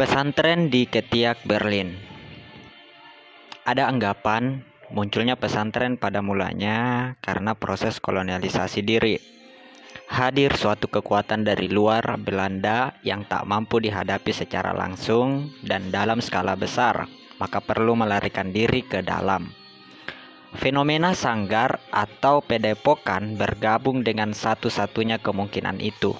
Pesantren di Ketiak, Berlin. Ada anggapan munculnya pesantren pada mulanya karena proses kolonialisasi diri. Hadir suatu kekuatan dari luar Belanda yang tak mampu dihadapi secara langsung dan dalam skala besar, maka perlu melarikan diri ke dalam. Fenomena sanggar atau pedepokan bergabung dengan satu-satunya kemungkinan itu.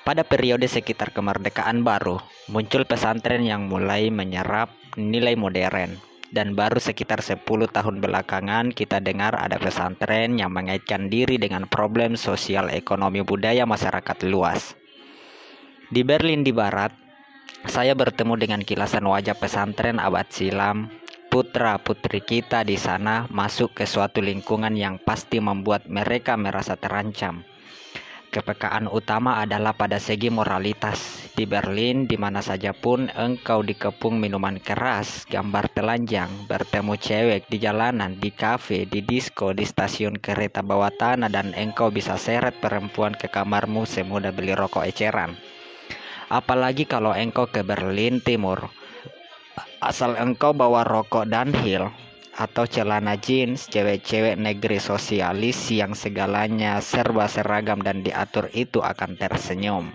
Pada periode sekitar kemerdekaan baru, muncul pesantren yang mulai menyerap nilai modern. Dan baru sekitar 10 tahun belakangan kita dengar ada pesantren yang mengaitkan diri dengan problem sosial ekonomi budaya masyarakat luas. Di Berlin di barat, saya bertemu dengan kilasan wajah pesantren abad silam. Putra-putri kita di sana masuk ke suatu lingkungan yang pasti membuat mereka merasa terancam Kepekaan utama adalah pada segi moralitas. Di Berlin, di mana saja pun engkau dikepung minuman keras, gambar telanjang, bertemu cewek di jalanan, di kafe, di disco, di stasiun kereta bawah tanah, dan engkau bisa seret perempuan ke kamarmu semudah beli rokok eceran. Apalagi kalau engkau ke Berlin Timur, asal engkau bawa rokok dan hil, atau celana jeans cewek-cewek negeri sosialis yang segalanya serba seragam dan diatur itu akan tersenyum.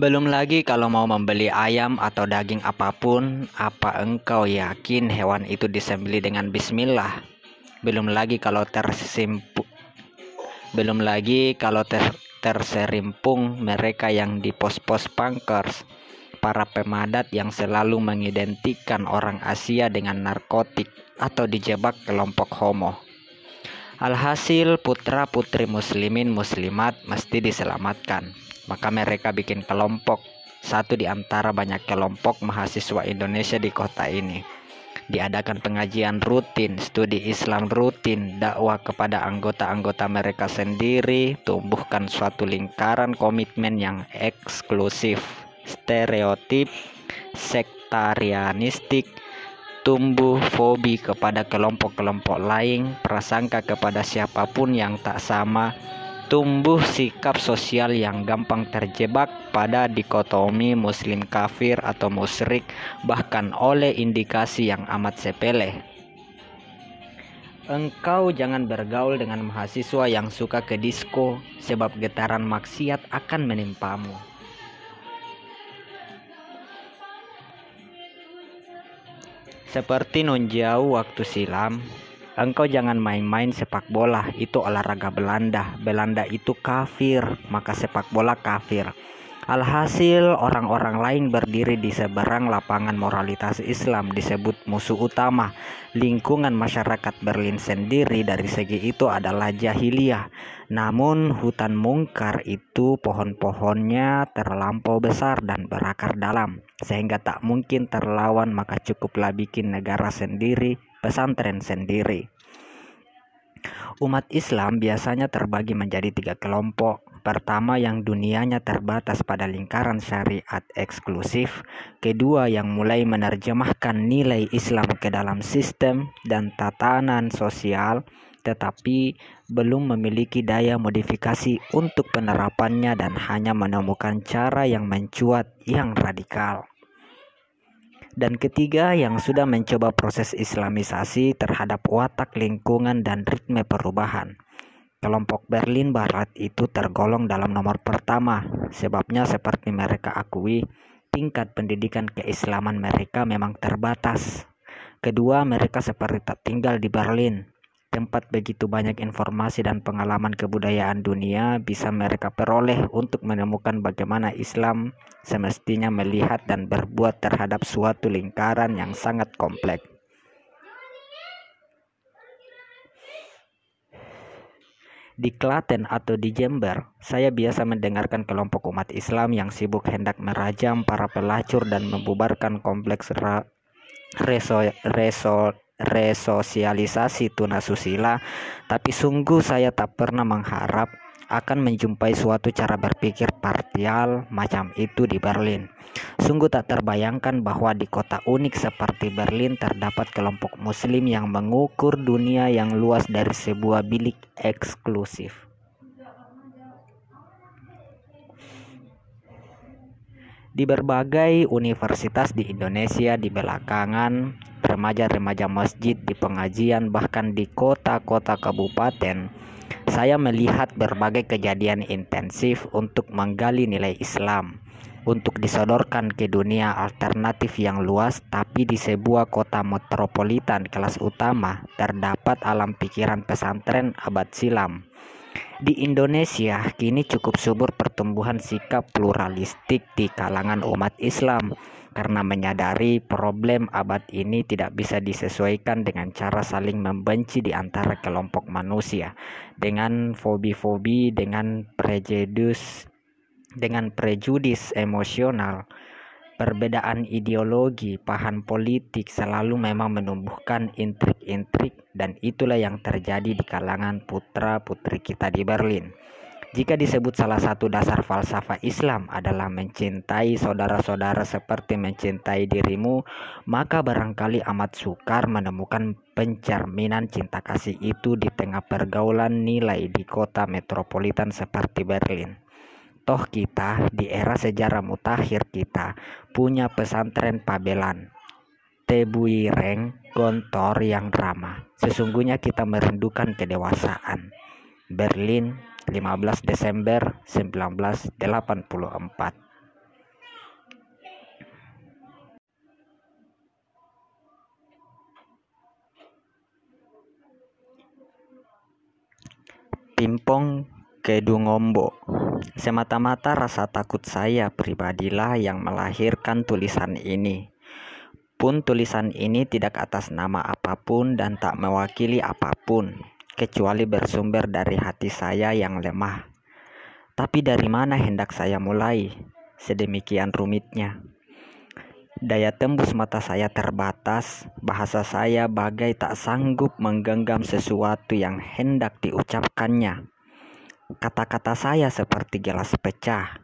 Belum lagi kalau mau membeli ayam atau daging apa pun, apa engkau yakin hewan itu disembeli dengan bismillah? Belum lagi kalau tersimpu belum lagi kalau ter terserimpung mereka yang di pos-pos punkers para pemadat yang selalu mengidentikan orang Asia dengan narkotik atau dijebak kelompok homo. Alhasil putra-putri muslimin muslimat mesti diselamatkan. Maka mereka bikin kelompok, satu di antara banyak kelompok mahasiswa Indonesia di kota ini. Diadakan pengajian rutin, studi Islam rutin, dakwah kepada anggota-anggota mereka sendiri, tumbuhkan suatu lingkaran komitmen yang eksklusif stereotip sektarianistik, tumbuh fobi kepada kelompok-kelompok lain, prasangka kepada siapa pun yang tak sama, tumbuh sikap sosial yang gampang terjebak pada dikotomi muslim kafir atau musyrik bahkan oleh indikasi yang amat sepele. Engkau jangan bergaul dengan mahasiswa yang suka ke disko sebab getaran maksiat akan menimpamu. Seperti nunjau waktu silam, engkau jangan main-main sepak bola, itu olahraga Belanda. Belanda itu kafir, maka sepak bola kafir. Alhasil orang-orang lain berdiri di seberang lapangan moralitas Islam disebut musuh utama. Lingkungan masyarakat Berlin sendiri dari segi itu adalah jahiliyah. Namun hutan mungkar itu pohon-pohonnya terlampau besar dan berakar dalam sehingga tak mungkin terlawan maka cukuplah bikin negara sendiri, pesantren sendiri. Umat Islam biasanya terbagi menjadi tiga kelompok. Pertama yang dunianya terbatas pada lingkaran syariat eksklusif. Kedua yang mulai menerjemahkan nilai Islam ke dalam sistem dan tatanan sosial tetapi belum memiliki daya modifikasi untuk penerapannya dan hanya menemukan cara yang mencuat yang radikal. Dan ketiga yang sudah mencoba proses islamisasi terhadap watak lingkungan dan ritme perubahan. Kelompok Berlin Barat itu tergolong dalam nomor pertama, sebabnya seperti mereka akui, tingkat pendidikan keislaman mereka memang terbatas. Kedua, mereka seperti tak tinggal di Berlin, tempat begitu banyak informasi dan pengalaman kebudayaan dunia bisa mereka peroleh untuk menemukan bagaimana Islam semestinya melihat dan berbuat terhadap suatu lingkaran yang sangat kompleks. Di Klaten atau di Jember, saya biasa mendengarkan kelompok umat Islam yang sibuk hendak merajam para pelacur dan membubarkan kompleks ra resosialisasi tunasusila, tapi sungguh saya tak pernah mengharap akan menjumpai suatu cara berpikir partial macam itu di Berlin. Sungguh tak terbayangkan bahwa di kota unik seperti Berlin terdapat kelompok muslim yang mengukur dunia yang luas dari sebuah bilik eksklusif. Di berbagai universitas di Indonesia di belakangan, remaja-remaja masjid di pengajian bahkan di kota-kota kabupaten, saya melihat berbagai kejadian intensif untuk menggali nilai Islam untuk disodorkan ke dunia alternatif yang luas, tapi di sebuah kota metropolitan kelas utama terdapat alam pikiran pesantren abad silam di Indonesia, kini cukup subur pertumbuhan sikap pluralistik di kalangan umat Islam. Karena menyadari problem abad ini tidak bisa disesuaikan dengan cara saling membenci di antara kelompok manusia. Dengan fobi-fobi, dengan prejudis, dengan prejudis emosional Perbedaan ideologi, paham politik selalu memang menumbuhkan intrik-intrik dan itulah yang terjadi di kalangan putra-putri kita di Berlin. Jika disebut salah satu dasar falsafah Islam adalah mencintai saudara-saudara seperti mencintai dirimu, maka barangkali amat sukar menemukan pencerminan cinta kasih itu di tengah pergaulan nilai di kota metropolitan seperti Berlin. Toh kita di era sejarah mutakhir kita punya pesantren Pabelan, Tebuireng, Gontor yang drama. Sesungguhnya kita merindukan kedewasaan. Berlin, 15 Desember 1984. Pimpong Kedungombo. Semata-mata rasa takut saya pribadilah yang melahirkan tulisan ini. Pun tulisan ini tidak atas nama apa pun dan tak mewakili apa pun, kecuali bersumber dari hati saya yang lemah. Tapi dari mana hendak saya mulai? Sedemikian rumitnya. Daya tembus mata saya terbatas, bahasa saya bagai tak sanggup menggenggam sesuatu yang hendak diucapkannya. Kata-kata saya seperti gelas pecah.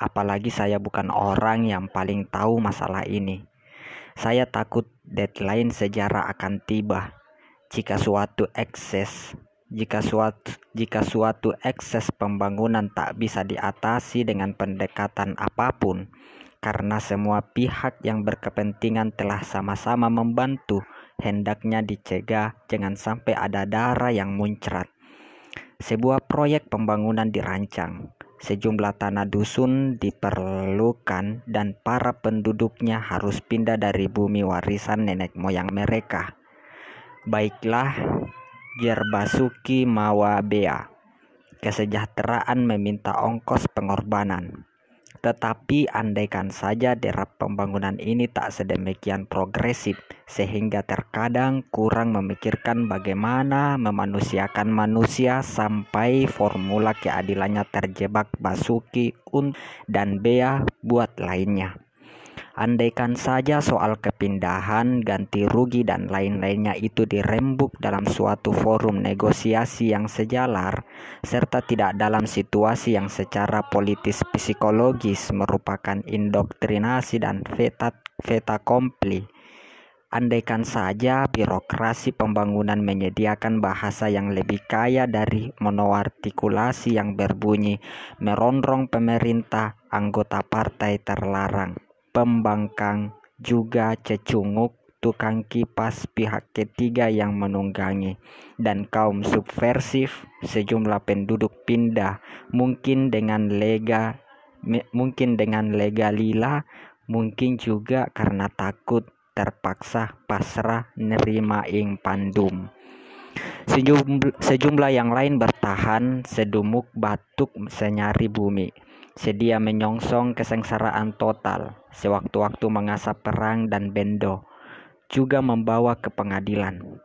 Apalagi saya bukan orang yang paling tahu masalah ini. Saya takut deadline sejarah akan tiba. Jika suatu ekses, jika suatu jika suatu ekses pembangunan tak bisa diatasi dengan pendekatan apa pun, karena semua pihak yang berkepentingan telah sama-sama membantu, hendaknya dicegah jangan sampai ada darah yang muncrat. Sebuah proyek pembangunan dirancang. Sejumlah tanah dusun diperlukan dan para penduduknya harus pindah dari bumi warisan nenek moyang mereka. Baiklah, Gerbasuki Mawabea. Kesejahteraan meminta ongkos pengorbanan. Tetapi andaikan saja derap pembangunan ini tak sedemikian progresif sehingga terkadang kurang memikirkan bagaimana memanusiakan manusia sampai formula keadilannya terjebak Basuki Un dan Bea buat lainnya. Andaikan saja soal kepindahan, ganti rugi, dan lain-lainnya itu dirembuk dalam suatu forum negosiasi yang sejalar, serta tidak dalam situasi yang secara politis psikologis merupakan indoktrinasi dan veta, veta kompli. Andaikan saja birokrasi pembangunan menyediakan bahasa yang lebih kaya dari monoartikulasi yang berbunyi merongrong pemerintah anggota partai terlarang pembangkang, juga cecunguk, tukang kipas pihak ketiga yang menunggangi, dan kaum subversif sejumlah penduduk pindah, mungkin dengan lega, mungkin dengan legalila, mungkin juga karena takut terpaksa pasrah nerima ing pandum. Sejumlah, sejumlah yang lain bertahan sedumuk batuk senyari bumi sedia menyongsong kesengsaraan total, sewaktu-waktu mengasap perang dan bendo, juga membawa ke pengadilan.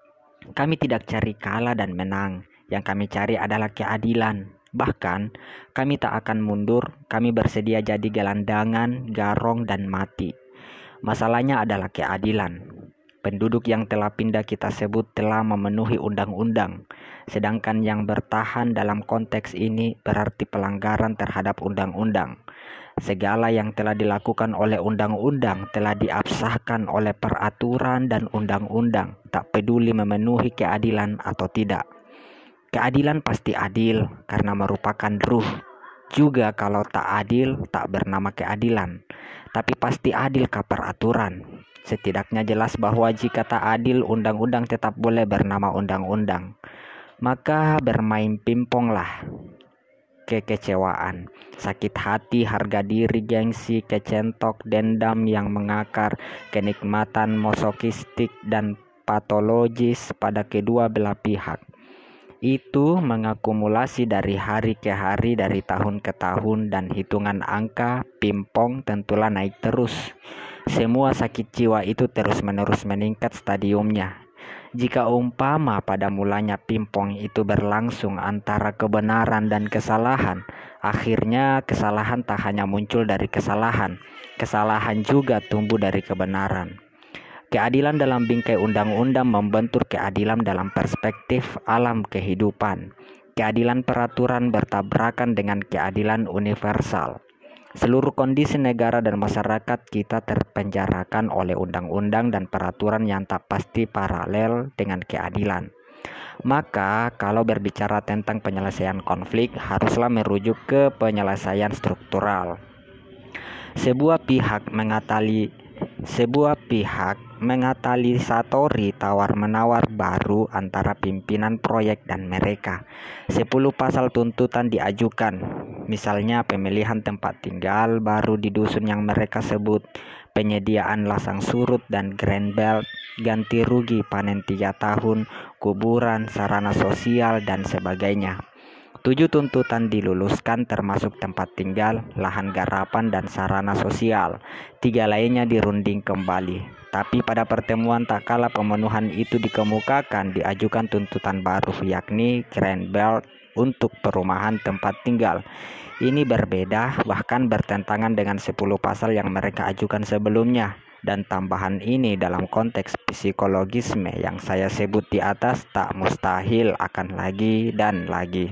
Kami tidak cari kalah dan menang, yang kami cari adalah keadilan. Bahkan, kami tak akan mundur, kami bersedia jadi gelandangan, garong, dan mati. Masalahnya adalah keadilan. Penduduk yang telah pindah kita sebut telah memenuhi undang-undang, sedangkan yang bertahan dalam konteks ini berarti pelanggaran terhadap undang-undang. Segala yang telah dilakukan oleh undang-undang telah diabsahkan oleh peraturan dan undang-undang, tak peduli memenuhi keadilan atau tidak. Keadilan pasti adil karena merupakan ruh juga kalau tak adil tak bernama keadilan, tapi pasti adil ke peraturan. Setidaknya jelas bahwa jika tak adil undang-undang tetap boleh bernama undang-undang. Maka bermain pimponglah kekecewaan, sakit hati, harga diri, gengsi, kecentok, dendam yang mengakar, kenikmatan mosokistik dan patologis pada kedua belah pihak itu mengakumulasi dari hari ke hari, dari tahun ke tahun, dan hitungan angka pimpong tentulah naik terus. Semua sakit jiwa itu terus-menerus meningkat stadiumnya. Jika umpama pada mulanya pimpong itu berlangsung antara kebenaran dan kesalahan, akhirnya kesalahan tak hanya muncul dari kesalahan, kesalahan juga tumbuh dari kebenaran. Keadilan dalam bingkai undang-undang membentur keadilan dalam perspektif alam kehidupan. Keadilan peraturan bertabrakan dengan keadilan universal. Seluruh kondisi negara dan masyarakat kita terpenjarakan oleh undang-undang dan peraturan yang tak pasti paralel dengan keadilan. Maka, kalau berbicara tentang penyelesaian konflik, haruslah merujuk ke penyelesaian struktural. Sebuah pihak mengatali sebuah pihak mengatalisatori tawar-menawar baru antara pimpinan proyek dan mereka. Sepuluh pasal tuntutan diajukan, misalnya pemilihan tempat tinggal baru di dusun yang mereka sebut, penyediaan lasang surut dan grand belt, ganti rugi panen tiga tahun, kuburan, sarana sosial, dan sebagainya. Tujuh tuntutan diluluskan termasuk tempat tinggal, lahan garapan, dan sarana sosial. Tiga lainnya dirunding kembali. Tapi pada pertemuan tak kala pemenuhan itu dikemukakan, diajukan tuntutan baru yakni Grand Belt untuk perumahan tempat tinggal. Ini berbeda bahkan bertentangan dengan 10 pasal yang mereka ajukan sebelumnya dan tambahan ini dalam konteks psikologisme yang saya sebut di atas tak mustahil akan lagi dan lagi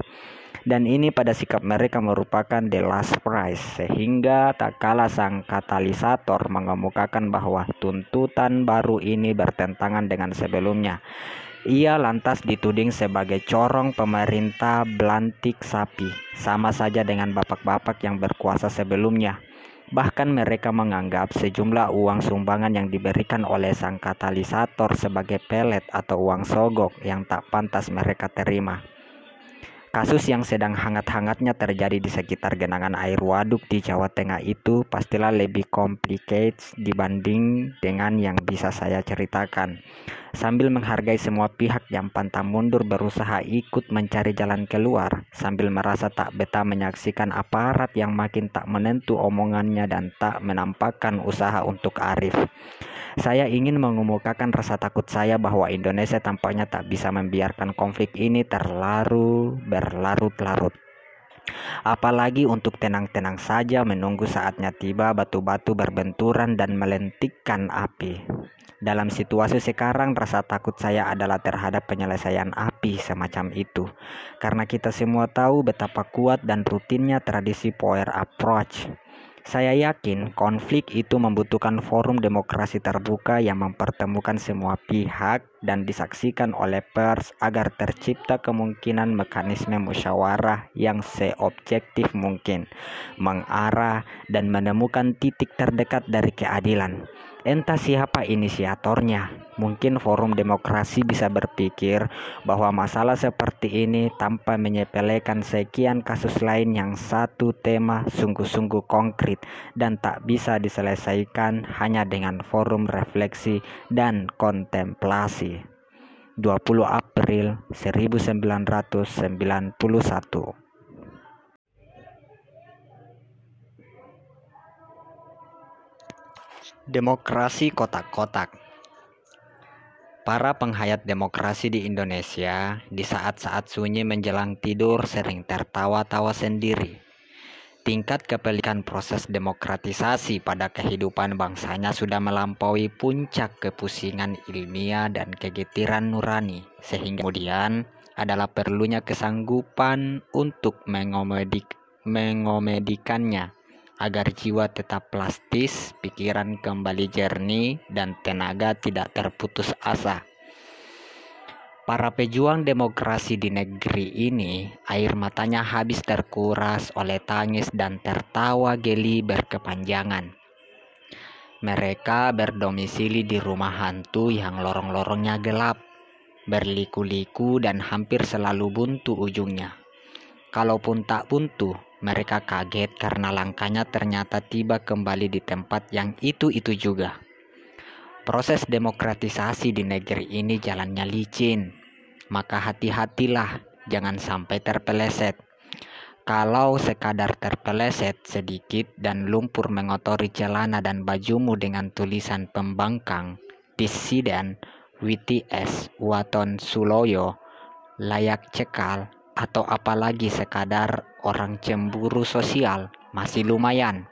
dan ini pada sikap mereka merupakan the last prize sehingga tak kalah sang katalisator mengemukakan bahwa tuntutan baru ini bertentangan dengan sebelumnya. Ia lantas dituding sebagai corong pemerintah belantik sapi, sama saja dengan bapak-bapak yang berkuasa sebelumnya. Bahkan mereka menganggap sejumlah uang sumbangan yang diberikan oleh sang katalisator sebagai pelet atau uang sogok yang tak pantas mereka terima. Kasus yang sedang hangat-hangatnya terjadi di sekitar genangan air waduk di Jawa Tengah itu pastilah lebih complicated dibanding dengan yang bisa saya ceritakan. Sambil menghargai semua pihak yang pantang mundur berusaha ikut mencari jalan keluar, sambil merasa tak betah menyaksikan aparat yang makin tak menentu omongannya dan tak menampakkan usaha untuk arif. Saya ingin mengemukakan rasa takut saya bahwa Indonesia tampaknya tak bisa membiarkan konflik ini terlalu berlarut-larut. Apalagi untuk tenang-tenang saja menunggu saatnya tiba batu-batu berbenturan dan melentikkan api. Dalam situasi sekarang, rasa takut saya adalah terhadap penyelesaian api semacam itu, karena kita semua tahu betapa kuat dan rutinnya tradisi power approach saya yakin konflik itu membutuhkan forum demokrasi terbuka yang mempertemukan semua pihak dan disaksikan oleh pers agar tercipta kemungkinan mekanisme musyawarah yang seobjektif mungkin, mengarah dan menemukan titik terdekat dari keadilan. Entah siapa inisiatornya, mungkin forum demokrasi bisa berpikir bahwa masalah seperti ini tanpa menyepelekan sekian kasus lain yang satu tema sungguh-sungguh konkret dan tak bisa diselesaikan hanya dengan forum refleksi dan kontemplasi. 20 April 1991 Demokrasi kotak-kotak. Para penghayat demokrasi di Indonesia di saat-saat sunyi menjelang tidur sering tertawa-tawa sendiri. Tingkat kepelikan proses demokratisasi pada kehidupan bangsanya sudah melampaui puncak kepusingan ilmiah dan kegetiran nurani, sehingga kemudian adalah perlunya kesanggupan untuk mengomedik mengomedikannya agar jiwa tetap plastis, pikiran kembali jernih, dan tenaga tidak terputus asa. Para pejuang demokrasi di negeri ini, air matanya habis terkuras oleh tangis dan tertawa geli berkepanjangan. Mereka berdomisili di rumah hantu yang lorong-lorongnya gelap, berliku-liku dan hampir selalu buntu ujungnya. Kalaupun tak buntu, mereka kaget karena langkahnya ternyata tiba kembali di tempat yang itu-itu juga. Proses demokratisasi di negeri ini jalannya licin, maka hati-hatilah jangan sampai terpeleset. Kalau sekadar terpeleset sedikit dan lumpur mengotori celana dan bajumu dengan tulisan pembangkang, disiden, WTS, Waton Suloyo, layak cekal, atau apalagi sekadar orang cemburu sosial, masih lumayan.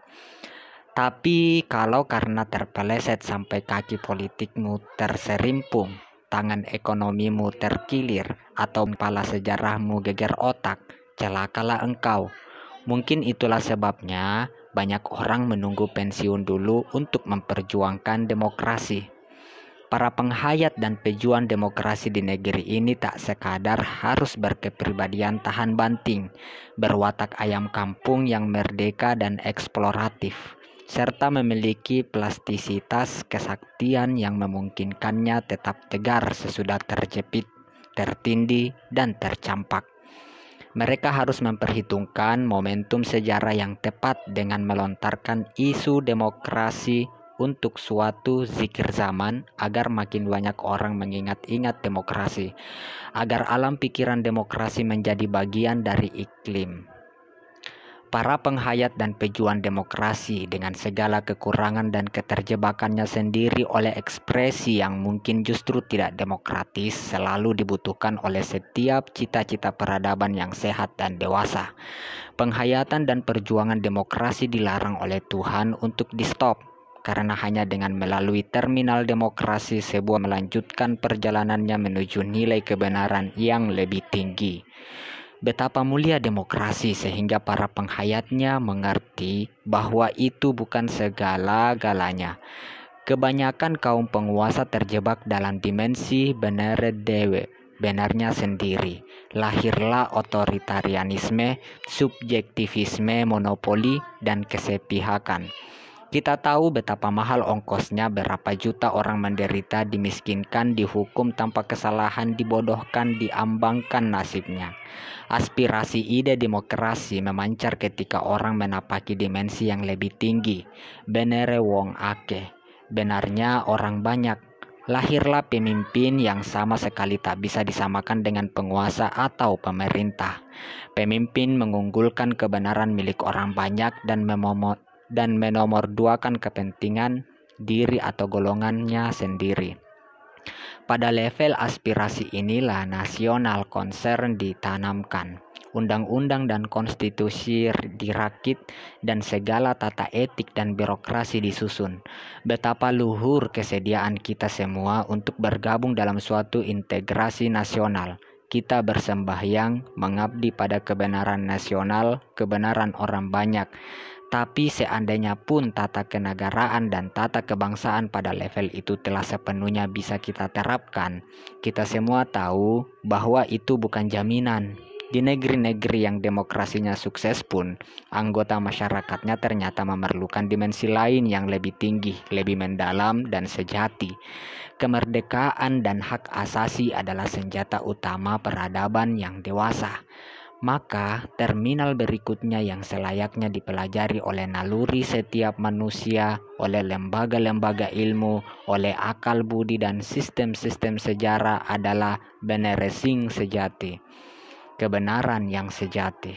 Tapi kalau karena terpeleset sampai kaki politikmu terserimpung, tangan ekonomimu terkilir, atau kepala sejarahmu geger otak, celakalah engkau. Mungkin itulah sebabnya banyak orang menunggu pensiun dulu untuk memperjuangkan demokrasi. Para penghayat dan pejuang demokrasi di negeri ini tak sekadar harus berkepribadian tahan banting, berwatak ayam kampung yang merdeka dan eksploratif, serta memiliki plastisitas kesaktian yang memungkinkannya tetap tegar sesudah terjepit, tertindih, dan tercampak. Mereka harus memperhitungkan momentum sejarah yang tepat dengan melontarkan isu demokrasi untuk suatu zikir zaman agar makin banyak orang mengingat-ingat demokrasi, agar alam pikiran demokrasi menjadi bagian dari iklim para penghayat dan pejuang demokrasi dengan segala kekurangan dan keterjebakannya sendiri oleh ekspresi yang mungkin justru tidak demokratis selalu dibutuhkan oleh setiap cita-cita peradaban yang sehat dan dewasa. Penghayatan dan perjuangan demokrasi dilarang oleh Tuhan untuk di-stop karena hanya dengan melalui terminal demokrasi sebuah melanjutkan perjalanannya menuju nilai kebenaran yang lebih tinggi. Betapa mulia demokrasi sehingga para penghayatnya mengerti bahwa itu bukan segala-galanya. Kebanyakan kaum penguasa terjebak dalam dimensi benar dewe, benarnya sendiri. Lahirlah otoritarianisme, subjektivisme, monopoli, dan kesepihakan. Kita tahu betapa mahal ongkosnya berapa juta orang menderita, dimiskinkan, dihukum tanpa kesalahan, dibodohkan, diambangkan nasibnya. Aspirasi ide demokrasi memancar ketika orang menapaki dimensi yang lebih tinggi. Benere wong ake. Benarnya orang banyak. Lahirlah pemimpin yang sama sekali tak bisa disamakan dengan penguasa atau pemerintah. Pemimpin mengunggulkan kebenaran milik orang banyak dan memomot dan menomorduakan kepentingan diri atau golongannya sendiri. Pada level aspirasi inilah nasional concern ditanamkan. Undang-undang dan konstitusi dirakit dan segala tata etik dan birokrasi disusun. Betapa luhur kesediaan kita semua untuk bergabung dalam suatu integrasi nasional. Kita bersembahyang mengabdi pada kebenaran nasional, kebenaran orang banyak, tapi seandainya pun tata kenegaraan dan tata kebangsaan pada level itu telah sepenuhnya bisa kita terapkan, kita semua tahu bahwa itu bukan jaminan. Di negeri-negeri yang demokrasinya sukses pun, anggota masyarakatnya ternyata memerlukan dimensi lain yang lebih tinggi, lebih mendalam, dan sejati. Kemerdekaan dan hak asasi adalah senjata utama peradaban yang dewasa maka terminal berikutnya yang selayaknya dipelajari oleh naluri setiap manusia, oleh lembaga-lembaga ilmu, oleh akal budi dan sistem-sistem sejarah adalah beneresing sejati, kebenaran yang sejati.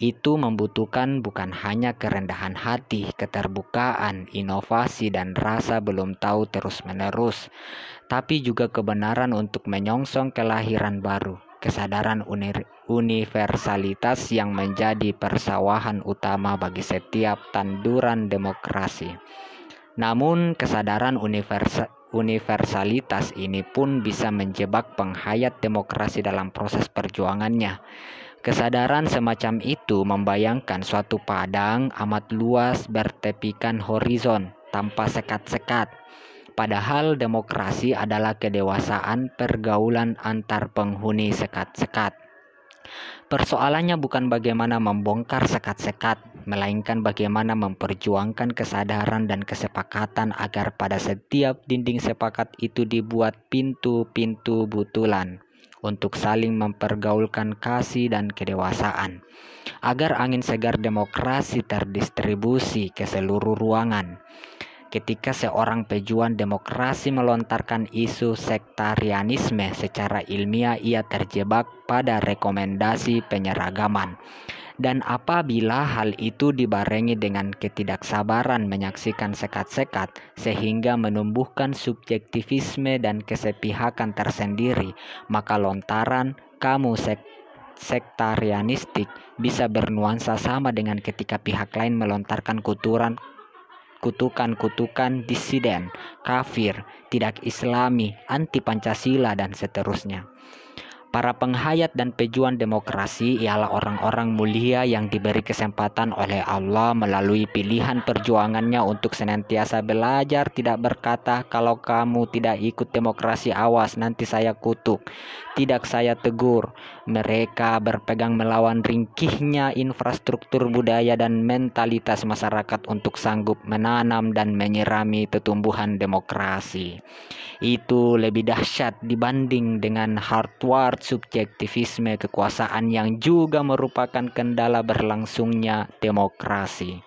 Itu membutuhkan bukan hanya kerendahan hati, keterbukaan, inovasi, dan rasa belum tahu terus-menerus, tapi juga kebenaran untuk menyongsong kelahiran baru kesadaran universalitas yang menjadi persawahan utama bagi setiap tanduran demokrasi. Namun, kesadaran universalitas ini pun bisa menjebak penghayat demokrasi dalam proses perjuangannya. Kesadaran semacam itu membayangkan suatu padang amat luas bertepikan horizon tanpa sekat-sekat Padahal demokrasi adalah kedewasaan pergaulan antar penghuni sekat-sekat. Persoalannya bukan bagaimana membongkar sekat-sekat, melainkan bagaimana memperjuangkan kesadaran dan kesepakatan agar pada setiap dinding sepakat itu dibuat pintu-pintu butulan untuk saling mempergaulkan kasih dan kedewasaan, agar angin segar demokrasi terdistribusi ke seluruh ruangan. Ketika seorang pejuang demokrasi melontarkan isu sektarianisme secara ilmiah, ia terjebak pada rekomendasi penyeragaman. Dan apabila hal itu dibarengi dengan ketidaksabaran menyaksikan sekat-sekat sehingga menumbuhkan subjektivisme dan kesepihakan tersendiri, maka lontaran kamu sek sektarianistik bisa bernuansa sama dengan ketika pihak lain melontarkan kuturan kutukan-kutukan disiden, kafir, tidak islami, anti Pancasila, dan seterusnya. Para penghayat dan pejuang demokrasi ialah orang-orang mulia yang diberi kesempatan oleh Allah melalui pilihan perjuangannya untuk senantiasa belajar tidak berkata kalau kamu tidak ikut demokrasi awas nanti saya kutuk. Tidak saya tegur. Mereka berpegang melawan ringkihnya infrastruktur budaya dan mentalitas masyarakat untuk sanggup menanam dan menyirami tumbuhan demokrasi. Itu lebih dahsyat dibanding dengan hardware subjektivisme kekuasaan yang juga merupakan kendala berlangsungnya demokrasi.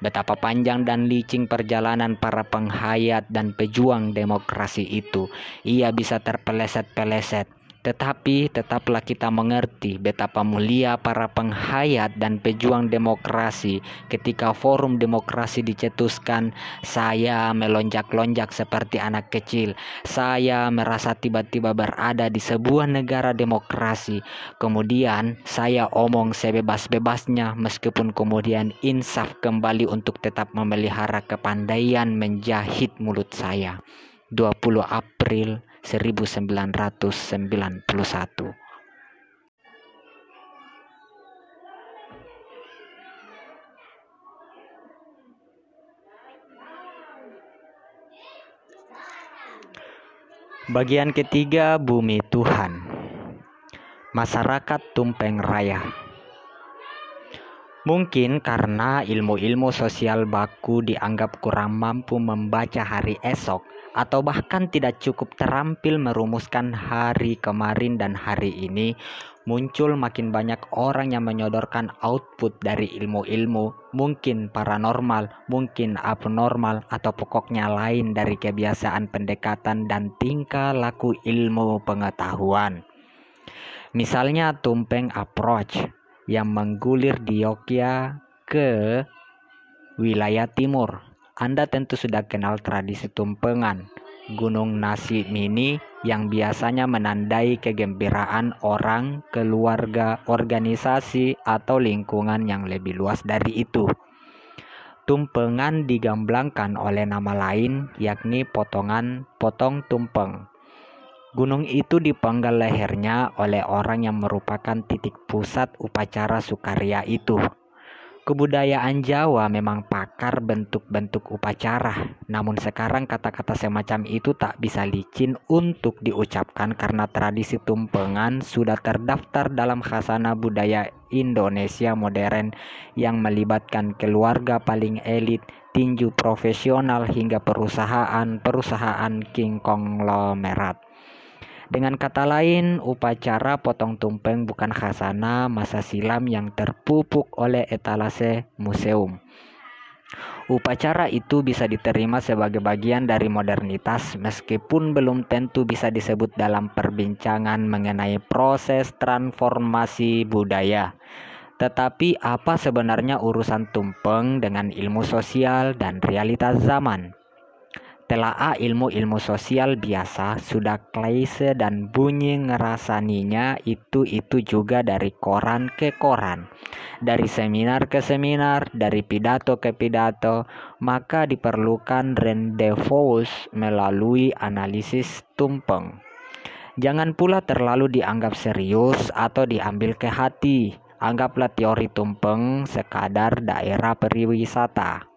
Betapa panjang dan licin perjalanan para penghayat dan pejuang demokrasi itu. Ia bisa terpeleset-peleset tetapi tetaplah kita mengerti betapa mulia para penghayat dan pejuang demokrasi ketika forum demokrasi dicetuskan. Saya melonjak-lonjak seperti anak kecil. Saya merasa tiba-tiba berada di sebuah negara demokrasi. Kemudian saya omong sebebas-bebasnya meskipun kemudian insaf kembali untuk tetap memelihara kepandaian menjahit mulut saya. 20 April 1991. Bagian ketiga Bumi Tuhan Masyarakat Tumpeng Raya Mungkin karena ilmu-ilmu sosial baku dianggap kurang mampu membaca hari esok atau bahkan tidak cukup terampil merumuskan hari kemarin dan hari ini, muncul makin banyak orang yang menyodorkan output dari ilmu-ilmu, mungkin paranormal, mungkin abnormal, atau pokoknya lain dari kebiasaan pendekatan dan tingkah laku ilmu pengetahuan. Misalnya tumpeng approach yang menggulir di Yogyakarta ke wilayah timur anda tentu sudah kenal tradisi tumpengan, gunung nasi mini yang biasanya menandai kegembiraan orang, keluarga, organisasi, atau lingkungan yang lebih luas dari itu. Tumpengan digamblangkan oleh nama lain yakni potongan potong tumpeng. Gunung itu dipenggal lehernya oleh orang yang merupakan titik pusat upacara sukaria itu. Kebudayaan Jawa memang pakar bentuk-bentuk upacara, namun sekarang kata-kata semacam itu tak bisa licin untuk diucapkan karena tradisi tumpengan sudah terdaftar dalam khasana budaya Indonesia modern yang melibatkan keluarga paling elit, tinju profesional hingga perusahaan-perusahaan king konglomerat. Dengan kata lain, upacara potong tumpeng bukan khasana masa silam yang terpupuk oleh etalase museum. Upacara itu bisa diterima sebagai bagian dari modernitas meskipun belum tentu bisa disebut dalam perbincangan mengenai proses transformasi budaya. Tetapi apa sebenarnya urusan tumpeng dengan ilmu sosial dan realitas zaman? Telaah ilmu-ilmu sosial biasa sudah klise dan bunyi ngerasaninya itu-itu juga dari koran ke koran. Dari seminar ke seminar, dari pidato ke pidato, maka diperlukan rendezvous melalui analisis tumpeng. Jangan pula terlalu dianggap serius atau diambil ke hati. Anggaplah teori tumpeng sekadar daerah periwisata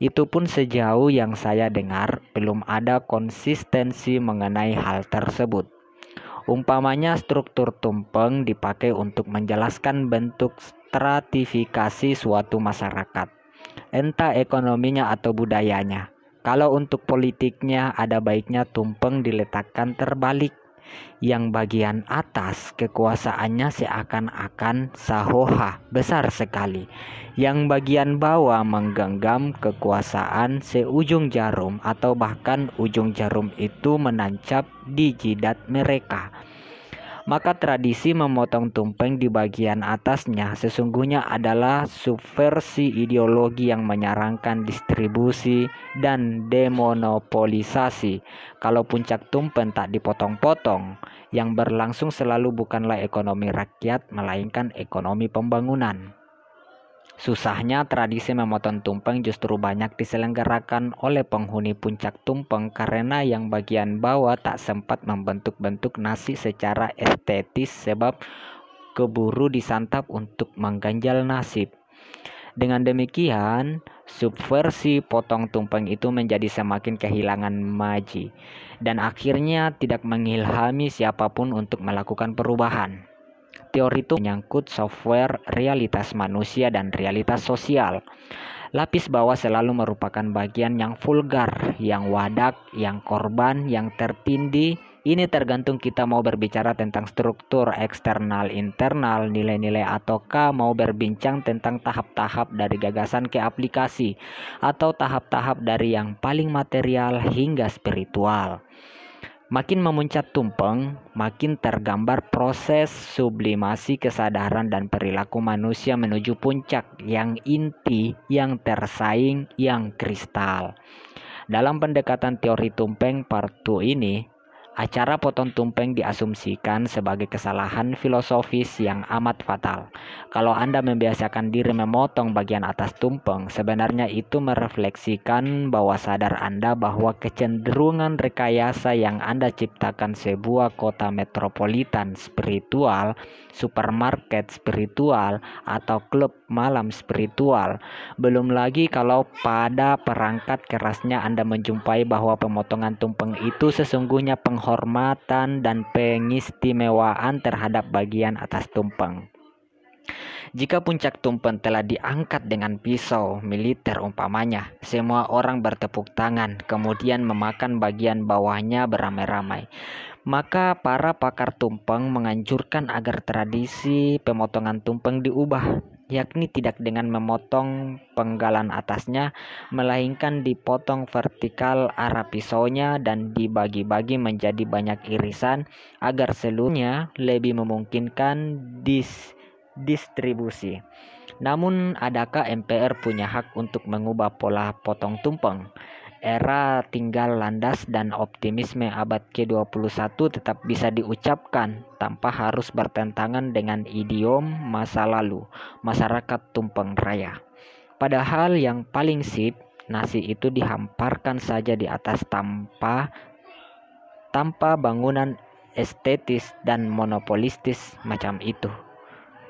Itu pun sejauh yang saya dengar belum ada konsistensi mengenai hal tersebut. Umpamanya struktur tumpeng dipakai untuk menjelaskan bentuk stratifikasi suatu masyarakat, entah ekonominya atau budayanya. Kalau untuk politiknya ada baiknya tumpeng diletakkan terbalik yang bagian atas kekuasaannya seakan-akan sahoha besar sekali. Yang bagian bawah menggenggam kekuasaan seujung jarum atau bahkan ujung jarum itu menancap di jidat mereka maka tradisi memotong tumpeng di bagian atasnya sesungguhnya adalah subversi ideologi yang menyarankan distribusi dan demonopolisasi. Kalau puncak tumpeng tak dipotong-potong, yang berlangsung selalu bukanlah ekonomi rakyat, melainkan ekonomi pembangunan. Susahnya tradisi memotong tumpeng justru banyak diselenggarakan oleh penghuni puncak tumpeng karena yang bagian bawah tak sempat membentuk-bentuk nasi secara estetis sebab keburu disantap untuk mengganjal nasib. Dengan demikian, subversi potong tumpeng itu menjadi semakin kehilangan maji dan akhirnya tidak mengilhami siapa pun untuk melakukan perubahan. Teori itu menyangkut software, realitas manusia, dan realitas sosial. Lapis bawah selalu merupakan bagian yang vulgar, yang wadak, yang korban, yang tertindih. Ini tergantung kita mau berbicara tentang struktur eksternal internal, nilai-nilai ataukah mau berbincang tentang tahap-tahap dari gagasan ke aplikasi atau tahap-tahap dari yang paling material hingga spiritual. Makin memuncak tumpeng, makin tergambar proses sublimasi kesadaran dan perilaku manusia menuju puncak yang inti, yang tersaing, yang kristal. Dalam pendekatan teori tumpeng part 2 ini, Acara potong tumpeng diasumsikan sebagai kesalahan filosofis yang amat fatal. Kalau Anda membiasakan diri memotong bagian atas tumpeng, sebenarnya itu merefleksikan bahwa sadar Anda bahwa kecenderungan rekayasa yang Anda ciptakan sebuah kota metropolitan spiritual, supermarket spiritual, atau klub malam spiritual. Belum lagi kalau pada perangkat kerasnya Anda menjumpai bahwa pemotongan tumpeng itu sesungguhnya peng penghormatan dan pengistimewaan terhadap bagian atas tumpeng. Jika puncak tumpeng telah diangkat dengan pisau militer umpamanya, semua orang bertepuk tangan, kemudian memakan bagian bawahnya beramai-ramai. Maka para pakar tumpeng menganjurkan agar tradisi pemotongan tumpeng diubah yakni tidak dengan memotong penggalan atasnya, melainkan dipotong vertikal arah pisaunya dan dibagi-bagi menjadi banyak irisan agar seluruhnya lebih memungkinkan dis distribusi. Namun, adakah MPR punya hak untuk mengubah pola potong tumpeng? Era tinggal landas dan optimisme abad ke-21 tetap bisa diucapkan tanpa harus bertentangan dengan idiom masa lalu masyarakat tumpeng raya. Padahal yang paling sip, nasi itu dihamparkan saja di atas tanpa tanpa bangunan estetis dan monopolistis macam itu.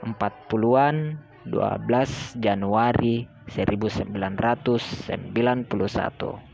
40-an 12 Januari 1991